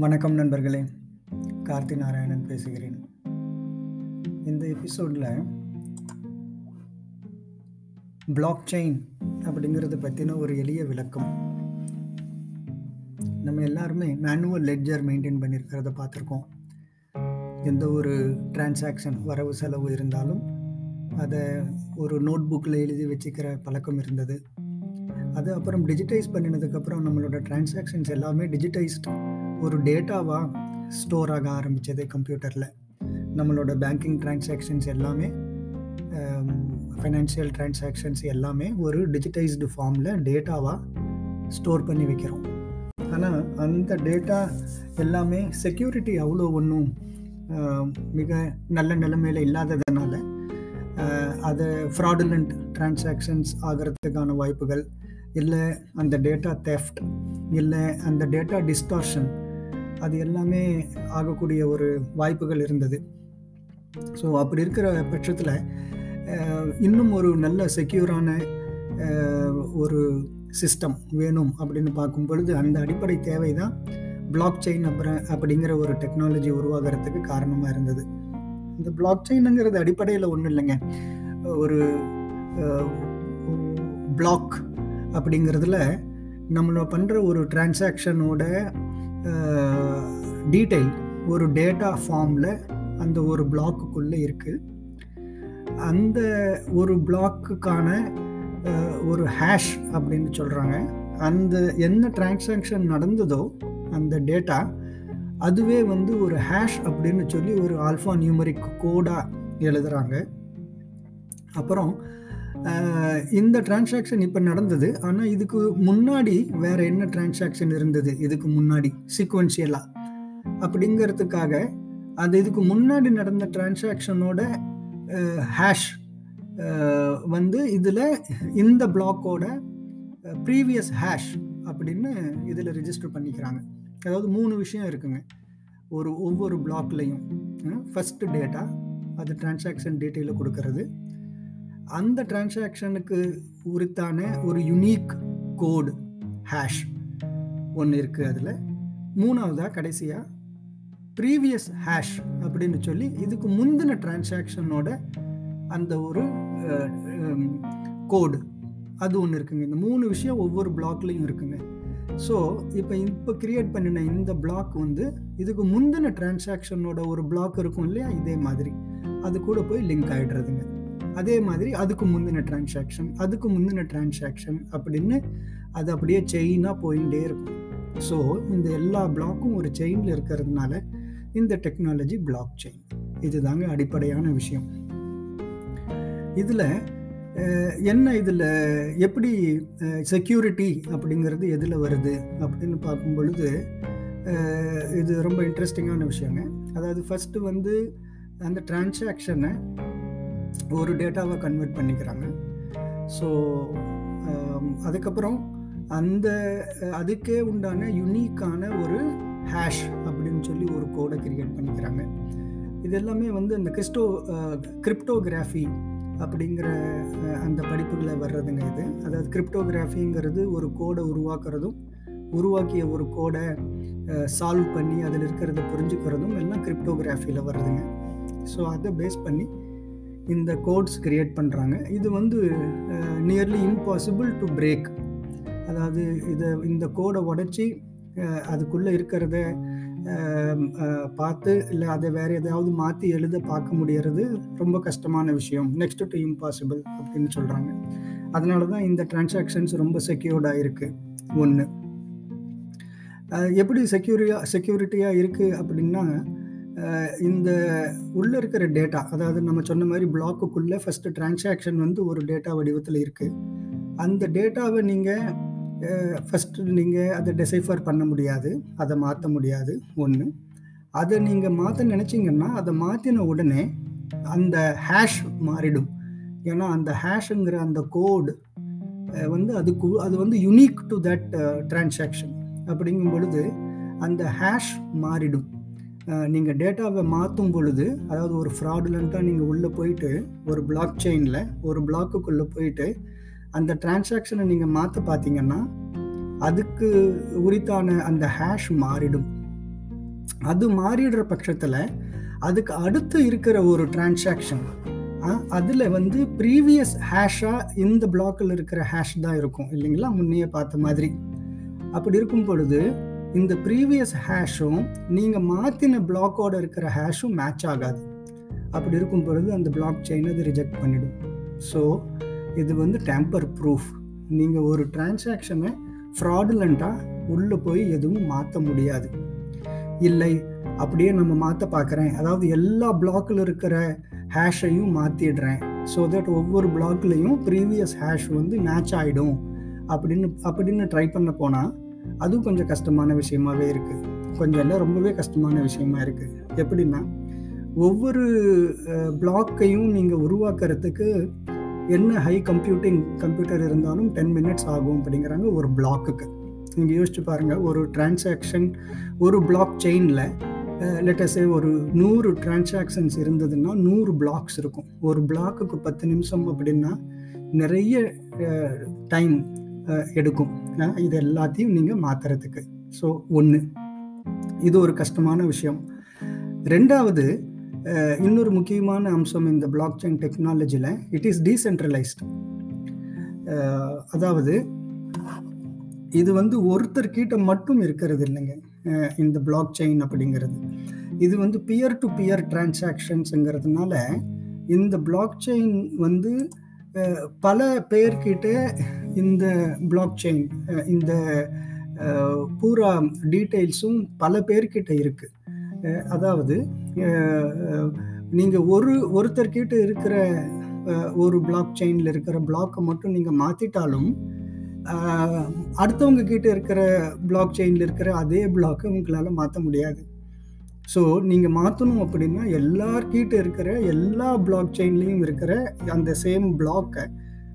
வணக்கம் நண்பர்களே. கார்த்தி நாராயணன் பேசுகிறேன். இந்த எபிசோடில் பிளாக் செயின் அப்படிங்கிறத பற்றின ஒரு எளிய விளக்கம். நம்ம எல்லாருமே மேனுவல் லெட்ஜர் மெயின்டைன் பண்ணியிருக்கிறத பார்த்துருக்கோம். எந்த ஒரு டிரான்சாக்ஷன் வரவு செலவு இருந்தாலும் அதை ஒரு நோட் புக்கில் எழுதி வச்சுக்கிற பழக்கம் இருந்தது. அது அப்புறம் டிஜிட்டைஸ் பண்ணினதுக்கப்புறம் நம்மளோட டிரான்சாக்ஷன்ஸ் எல்லாமே டிஜிட்டைஸ்ட் ஒரு டேட்டாவாக ஸ்டோர் ஆக ஆரம்பித்தது கம்ப்யூட்டரில். நம்மளோட பேங்கிங் டிரான்சாக்ஷன்ஸ் எல்லாமே ஃபைனான்சியல் டிரான்சாக்ஷன்ஸ் எல்லாமே ஒரு டிஜிட்டைஸ்டு ஃபார்மில் டேட்டாவாக ஸ்டோர் பண்ணி வைக்கிறோம். ஆனால் அந்த டேட்டா எல்லாமே செக்யூரிட்டி அவ்வளோ ஒன்றும் மிக நல்ல நிலைமையில் இல்லாததுனால அதை ஃப்ராடுலண்ட் டிரான்சாக்ஷன்ஸ் ஆகிறதுக்கான வாய்ப்புகள் இல்லை அந்த டேட்டா தெஃப்ட் இல்லை அந்த டேட்டா டிஸ்டார்ஷன் அது எல்லாமே ஆகக்கூடிய ஒரு வாய்ப்புகள் இருந்தது. ஸோ அப்படி இருக்கிற பட்சத்தில் இன்னும் ஒரு நல்ல செக்யூரான ஒரு சிஸ்டம் வேணும் அப்படின்னு பார்க்கும் பொழுது அந்த அடிப்படை தேவை தான் பிளாக் செயின் அப்புறம் அப்படிங்கிற ஒரு டெக்னாலஜி உருவாகிறதுக்கு காரணமாக இருந்தது. இந்த பிளாக் செயினுங்கிறது அடிப்படையில் ஒன்றும் இல்லைங்க. ஒரு பிளாக் அப்படிங்கிறதுல நம்மள பண்ணுற ஒரு டிரான்சாக்ஷனோட டீட்டெயில் ஒரு டேட்டா ஃபார்மில் அந்த ஒரு பிளாக்குக்குள்ளே இருக்குது அந்த ஒரு பிளாக்குக்கான ஒரு ஹேஷ் அப்படின்னு சொல்கிறாங்க அந்த என்ன டிரான்சாக்ஷன் நடந்ததோ அந்த டேட்டா அதுவே வந்து ஒரு ஹேஷ் அப்படின்னு சொல்லி ஒரு ஆல்ஃபா நியூமரிக் கோடாக எழுதுகிறாங்க அப்புறம் இந்த டிரான்சாக்ஷன் இப்போ நடந்தது. ஆனால் இதுக்கு முன்னாடி வேற என்ன டிரான்சாக்ஷன் இருந்தது? இதுக்கு முன்னாடி சீக்வன்சியலாக அப்படிங்கிறதுக்காக அது இதுக்கு முன்னாடி நடந்த டிரான்சாக்ஷனோட ஹேஷ் வந்து இதில் இந்த பிளாக்கோட ப்ரீவியஸ் ஹேஷ் அப்படின்னு இதில் ரிஜிஸ்டர் பண்ணிக்கிறாங்க. அதாவது மூணு விஷயம் இருக்குங்க. ஒரு ஒவ்வொரு பிளாக்லையும் ஃபஸ்ட்டு டேட்டா அது டிரான்சாக்ஷன் டீட்டெயிலை கொடுக்கறது. அந்த டிரான்சாக்ஷனுக்கு உரித்தான ஒரு யுனீக் கோடு ஹேஷ் ஒன்று இருக்குது அதில். மூணாவதாக கடைசியாக ப்ரீவியஸ் ஹேஷ் அப்படின்னு சொல்லி இதுக்கு முந்தின டிரான்சாக்ஷனோட அந்த ஒரு கோடு அது ஒன்று இருக்குங்க. இந்த மூணு விஷயம் ஒவ்வொரு பிளாக்லேயும் இருக்குங்க. ஸோ இப்போ இப்போ கிரியேட் பண்ணின இந்த பிளாக் வந்து இதுக்கு முந்தின டிரான்சாக்ஷனோட ஒரு பிளாக் இருக்கும் இல்லையா? இதே மாதிரி. அது கூட போய் லிங்க் ஆகிடுறதுங்க அதே மாதிரி அதுக்கு முந்தின டிரான்சாக்ஷன் அதுக்கு முந்தின டிரான்சாக்ஷன் அப்படின்னு அது அப்படியே செயினாக போயிட்டே இருக்கும். ஸோ இந்த எல்லா பிளாக்கும் ஒரு செயினில் இருக்கிறதுனால இந்த டெக்னாலஜி பிளாக் செயின் இதுதாங்க அடிப்படையான விஷயம். இதில் என்ன இதில் எப்படி செக்யூரிட்டி அப்படிங்கிறது எதில் வருது அப்படின்னு பார்க்கும் பொழுது இது ரொம்ப இன்ட்ரெஸ்டிங்கான விஷயங்க. அதாவது ஃபஸ்ட்டு வந்து அந்த டிரான்சாக்ஷனை ஒரு டேட்டாவை கன்வெர்ட் பண்ணிக்கிறாங்க. ஸோ அதுக்கப்புறம் அந்த அதுக்கே உண்டான யுனீக்கான ஒரு ஹேஷ் அப்படின்னு சொல்லி ஒரு கோடை கிரியேட் பண்ணிக்கிறாங்க. இது எல்லாமே வந்து அந்த கிறிஸ்டோ கிரிப்டோகிராஃபி அப்படிங்கிற அந்த படிப்புகளை வர்றதுங்க இது. அதாவது கிரிப்டோகிராஃபிங்கிறது ஒரு கோடை உருவாக்குறதும் உருவாக்கிய ஒரு கோடை சால்வ் பண்ணி அதில் இருக்கிறத புரிஞ்சுக்கிறதும் எல்லாம் கிரிப்டோகிராஃபியில் வர்றதுங்க. ஸோ அதை பேஸ் பண்ணி இந்த கோட்ஸ் கிரியேட் பண்ணுறாங்க இது வந்து நியர்லி இம்பாசிபிள் டு பிரேக் அதாவது இதை இந்த கோடை உடச்சி அதுக்குள்ளே இருக்கிறத பார்த்து இல்லை அதை வேறு எதாவது மாற்றி எழுத பார்க்க முடியறது ரொம்ப கஷ்டமான விஷயம். நெக்ஸ்ட் டு இம்பாசிபிள் அப்படின்னு சொல்கிறாங்க அதனால தான் இந்த டிரான்சாக்ஷன்ஸ் ரொம்ப செக்யூர்டாக இருக்குது ஒன்று எப்படி செக்யூரியா செக்யூரிட்டியாக இருக்குது அப்படின்னா இந்த உள்ளே இருக்கிற டேட்டா அதாவது நம்ம சொன்ன மாதிரி பிளாக்குக்குள்ளே ஃபஸ்ட்டு டிரான்சாக்ஷன் வந்து ஒரு டேட்டா வடிவத்தில் இருக்குது அந்த டேட்டாவை நீங்கள் ஃபஸ்ட்டு நீங்கள் அதை டெசைஃபர் பண்ண முடியாது. அதை மாற்ற முடியாது. ஒன்று அதை நீங்கள் மாற்ற நினச்சிங்கன்னா அதை மாற்றின உடனே அந்த ஹேஷ் மாறிடும். ஏன்னா அந்த ஹேஷுங்கிற அந்த கோடு வந்து அதுக்கு அது வந்து யுனீக் டு தட் டிரான்சாக்ஷன் அப்படிங்கும் பொழுது அந்த ஹேஷ் மாறிடும். நீங்கள் டேட்டாவை மாற்றும் பொழுது அதாவது ஒரு ஃப்ராடுலண்ட்டாக நீங்கள் உள்ளே போயிட்டு ஒரு பிளாக் செயினில் ஒரு பிளாக்குக்குள்ளே போயிட்டு அந்த டிரான்சாக்ஷனை நீங்கள் மாற்ற பார்த்தீங்கன்னா அதுக்கு உரித்தான அந்த ஹேஷ் மாறிடும். அது மாறிடுற பட்சத்தில் அதுக்கு அடுத்து இருக்கிற ஒரு டிரான்சாக்ஷன் அதில் வந்து ப்ரீவியஸ் ஹேஷாக இந்த பிளாக்கில் இருக்கிற ஹேஷ் தான் இருக்கும் இல்லைங்களா? முன்னையே பார்த்த மாதிரி. அப்படி இருக்கும் பொழுது இந்த ப்ரீவியஸ் ஹேஷும் நீங்கள் மாற்றின பிளாக்கோட இருக்கிற ஹேஷும் மேட்ச் ஆகாது. அப்படி இருக்கும் பொழுது அந்த பிளாக் செயின் அது ரிஜெக்ட் பண்ணிடும். ஸோ இது வந்து டேம்பர் ப்ரூஃப் நீங்கள் ஒரு டிரான்சாக்ஷனை ஃப்ராடுலண்ட்டாக உள்ளே போய் எதுவும் மாற்ற முடியாது. இல்லை அப்படியே நம்ம மாற்ற பார்க்குறேன் அதாவது எல்லா பிளாக்கில் இருக்கிற ஹேஷையும் மாற்றிடுறேன் ஸோ தட் ஒவ்வொரு பிளாக்லேயும் ப்ரீவியஸ் ஹேஷ் வந்து மேட்ச் ஆகிடும் அப்படின்னு அப்படின்னு ட்ரை பண்ண போனால் அதுவும் கொஞ்சம் கஷ்டமான விஷயமாவே இருக்குது கொஞ்சம் இல்லை ரொம்பவே கஷ்டமான விஷயமா இருக்குது எப்படின்னா ஒவ்வொரு பிளாக்கையும் நீங்கள் உருவாக்குறதுக்கு என்ன ஹை கம்ப்யூட்டிங் கம்ப்யூட்டர் இருந்தாலும் டென் மினிட்ஸ் ஆகும் அப்படிங்கிறாங்க ஒரு பிளாக்குக்கு நீங்கள் யோசிச்சு பாருங்கள் ஒரு டிரான்சாக்ஷன் ஒரு பிளாக் செயினில் லெட்டஸே ஒரு நூறு டிரான்சாக்ஷன்ஸ் இருந்ததுன்னா நூறு பிளாக்ஸ் இருக்கும். ஒரு பிளாக்குக்கு பத்து நிமிஷம் அப்படின்னா நிறைய டைம் எடுக்கும். இது எல்லாத்தையும் நீங்கள் மாற்றுறதுக்கு ஸோ ஒன்று இது ஒரு கஷ்டமான விஷயம். ரெண்டாவது இன்னொரு முக்கியமான அம்சம் இந்த பிளாக் செயின் டெக்னாலஜியில் இட் இஸ் டீசென்ட்ரலைஸ்ட் அதாவது இது வந்து ஒருத்தர்கிட்ட மட்டும் இருக்கிறது இல்லைங்க. இந்த பிளாக் செயின் அப்படிங்கிறது. இது வந்து பியர் டு பியர் டிரான்சாக்ஷன்ஸுங்கிறதுனால இந்த பிளாக் செயின் வந்து பல பேர்கிட்ட இந்த பிளாக் செயின் இந்த பூரா டீட்டெயில்ஸும் பல பேர்கிட்ட இருக்குது அதாவது நீங்கள் ஒரு ஒருத்தர்கிட்ட இருக்கிற ஒரு பிளாக் செயினில் இருக்கிற பிளாக்கை மட்டும் நீங்கள் மாற்றிட்டாலும் அடுத்தவங்க கிட்ட இருக்கிற பிளாக் செயினில் இருக்கிற அதே பிளாக்கை உங்களால் மாற்ற முடியாது. ஸோ நீங்கள் மாற்றணும் அப்படின்னா எல்லார்கிட்ட இருக்கிற எல்லா பிளாக் செயின்லேயும் இருக்கிற அந்த சேம் பிளாக்கை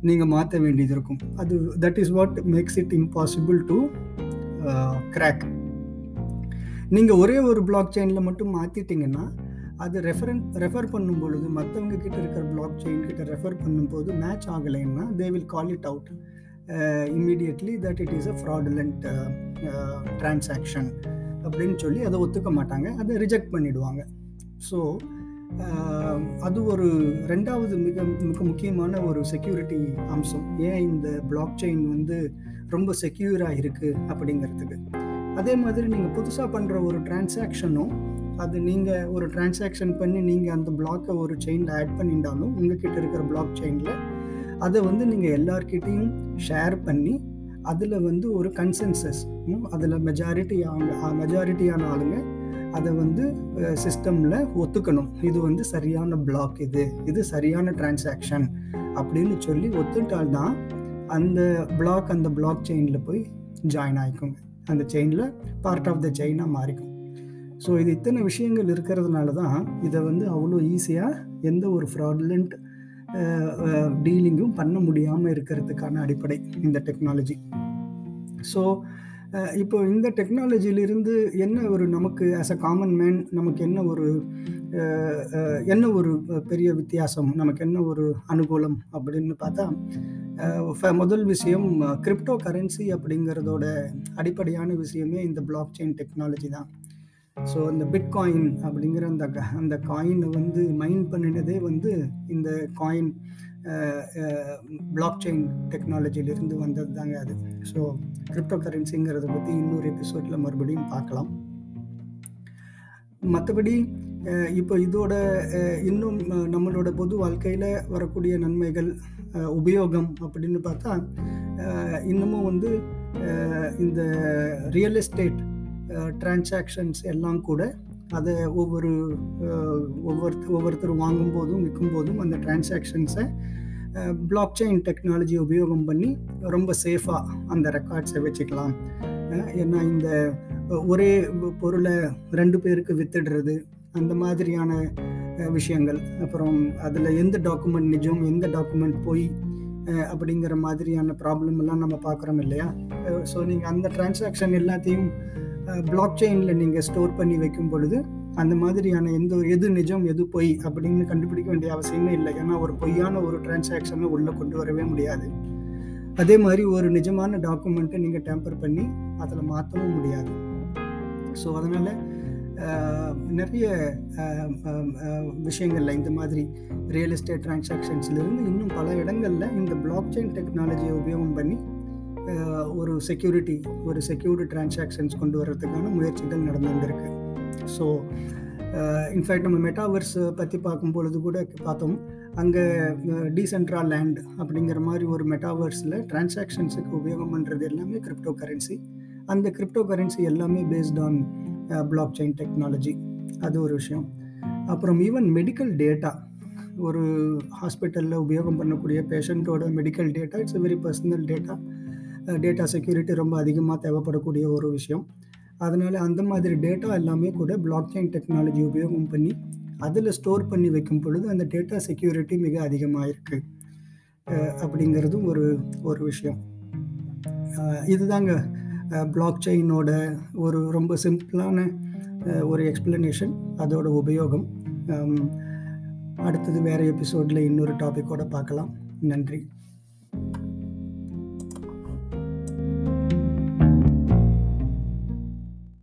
நீங்கள் மாற்ற வேண்டியது இருக்கும். அது that is what makes it impossible to crack நீங்கள் ஒரே ஒரு பிளாக் செயினில் மட்டும் மாற்றிட்டீங்கன்னா அது ரெஃபரன் ரெஃபர் பண்ணும் பொழுது மற்றவங்க கிட்ட இருக்கிற பிளாக் செயின் கிட்ட ரெஃபர் பண்ணும்போது மேட்ச் ஆகலைன்னா they will call it out immediately that it is a fraudulent transaction அப்படின்னு சொல்லி அதை ஒத்துக்க மாட்டாங்க. அதை ரிஜெக்ட் பண்ணிடுவாங்க. ஸோ அது ஒரு ரெண்டாவது மிக மிக முக்கியமான ஒரு செக்யூரிட்டி அம்சம். ஏன் இந்த பிளாக் செயின் வந்து ரொம்ப செக்யூராக இருக்குது அப்படிங்கிறதுக்கு? அதே மாதிரி நீங்கள் புதுசாக பண்ணுற ஒரு டிரான்சாக்ஷனும் அது நீங்கள் ஒரு டிரான்சாக்ஷன் பண்ணி நீங்கள் அந்த பிளாக்கை ஒரு செயினில் ஆட் பண்ணிட்டாலும் உங்ககிட்ட இருக்கிற பிளாக் செயினில் அதை வந்து நீங்கள் எல்லார்கிட்டையும் ஷேர் பண்ணி அதில் வந்து ஒரு கன்சென்சஸ் அதில் மெஜாரிட்டி அவங்க மெஜாரிட்டியான ஆளுங்க அதை வந்து சிஸ்டமில் ஒத்துக்கணும். இது வந்து சரியான பிளாக் இது. இது சரியான டிரான்சாக்ஷன் அப்படின்னு சொல்லி ஒத்துட்டால்தான் அந்த பிளாக் அந்த பிளாக் செயினில் போய் ஜாயின் ஆகிக்குங்க அந்த செயினில் பார்ட் ஆஃப் த செயினாக மாறிக்கும். ஸோ இது இத்தனை விஷயங்கள் இருக்கிறதுனால தான் இதை வந்து அவ்வளோ ஈஸியாக எந்த ஒரு ஃப்ராட்லண்ட் டீலிங்கும் பண்ண முடியாமல் இருக்கிறதுக்கான அடிப்படை இந்த டெக்னாலஜி ஸோ இப்போ இந்த டெக்னாலஜியிலிருந்து என்ன ஒரு நமக்கு ஆஸ் அ காமன் மேன் நமக்கு என்ன ஒரு என்ன ஒரு பெரிய வித்தியாசம் நமக்கு என்ன ஒரு அனுகூலம் அப்படின்னு பார்த்தா முதல் விஷயம் கிரிப்டோ கரன்சி அப்படிங்கிறதோட அடிப்படையான விஷயமே இந்த பிளாக் செயின் டெக்னாலஜி தான். ஸோ அந்த பிட்காயின் அப்படிங்கிற அந்த அந்த காயினை வந்து மைன் பண்ணினதே வந்து இந்த காயின் பிளாக் செயின் டெக்னாலஜியிலிருந்து வந்தது தாங்க அது. ஸோ கிரிப்டோ கரன்சிங்கிறத பற்றி இன்னொரு எபிசோடில் மறுபடியும் பார்க்கலாம். மற்றபடி இப்போ இதோட இன்னும் நம்மளோட பொது வாழ்க்கையில் வரக்கூடிய நன்மைகள் உபயோகம் அப்படின்னு பார்த்தா இன்னமும் வந்து இந்த ரியல் எஸ்டேட் டிரான்சாக்ஷன்ஸ் எல்லாம் கூட அதை ஒவ்வொரு ஒவ்வொருத்த ஒவ்வொருத்தர் வாங்கும் போதும் விற்கும் போதும் அந்த டிரான்சாக்ஷன்ஸை பிளாக் செயின் டெக்னாலஜி உபயோகம் பண்ணி ரொம்ப சேஃபாக அந்த ரெக்கார்ட்ஸை வச்சுக்கலாம். ஏன்னா இந்த ஒரே பொருளை ரெண்டு பேருக்கு வித்துடுறது அந்த மாதிரியான விஷயங்கள். அப்புறம் அதில் எந்த டாக்குமெண்ட் நிஜம் எந்த டாக்குமெண்ட் போய் அப்படிங்கிற மாதிரியான ப்ராப்ளம் எல்லாம் நம்ம பார்க்குறோம் இல்லையா? ஸோ நீங்கள் அந்த டிரான்சாக்ஷன் எல்லாத்தையும் பிளாக் செயினில் நீங்கள் ஸ்டோர் பண்ணி வைக்கும் பொழுது அந்த மாதிரியான எந்த எது நிஜம் எது பொய் அப்படின்னு கண்டுபிடிக்க வேண்டிய அவசியமே இல்லை. ஏன்னா ஒரு பொய்யான ஒரு டிரான்சாக்ஷனை உள்ளே கொண்டு வரவே முடியாது. அதே மாதிரி ஒரு நிஜமான டாக்குமெண்ட்டை நீங்கள் டேம்பர் பண்ணி அதில் மாற்றவும் முடியாது. ஸோ அதனால் நிறைய விஷயங்களில் இந்த மாதிரி ரியல் எஸ்டேட் டிரான்சாக்ஷன்ஸ்லேருந்து இன்னும் பல இடங்களில் இந்த பிளாக் செயின் டெக்னாலஜியை உபயோகம் பண்ணி ஒரு செக்யூரிட்டி ஒரு செக்யூர்டு டிரான்சாக்ஷன்ஸ் கொண்டு வர்றதுக்கான முயற்சிகள் நடந்துருக்கு ஸோ இன்ஃபேக்ட் நம்ம மெட்டாவர்ஸ் பற்றி பார்க்கும் பொழுது கூட பார்த்தோம். அங்கே டீசென்ட்ரா லேண்ட் அப்படிங்கிற மாதிரி ஒரு மெட்டாவர்ஸில் டிரான்சாக்ஷன்ஸுக்கு உபயோகம் பண்ணுறது எல்லாமே கிரிப்டோ கரன்சி அந்த கிரிப்டோ கரன்சி எல்லாமே based on blockchain technology அது ஒரு விஷயம். அப்புறம் ஈவன் மெடிக்கல் டேட்டா ஒரு ஹாஸ்பிட்டலில் உபயோகம் பண்ணக்கூடிய பேஷண்ட்டோட medical data it's very personal data data security ரொம்ப அதிகமாக தேவைப்படக்கூடிய ஒரு விஷயம். அதனால் அந்த மாதிரி டேட்டா எல்லாமே கூட பிளாக் செயின் டெக்னாலஜி உபயோகம் பண்ணி அதில் ஸ்டோர் பண்ணி வைக்கும் பொழுது அந்த டேட்டா செக்யூரிட்டி மிக அதிகமாக இருக்குது அப்படிங்கிறதும் ஒரு ஒரு விஷயம். இதுதாங்க பிளாக் செயினோட ஒரு ரொம்ப சிம்பிளான ஒரு எக்ஸ்பிளனேஷன் அதோட உபயோகம். அடுத்தது வேறு எபிசோடில் இன்னொரு டாப்பிக்கோடு பார்க்கலாம். நன்றி.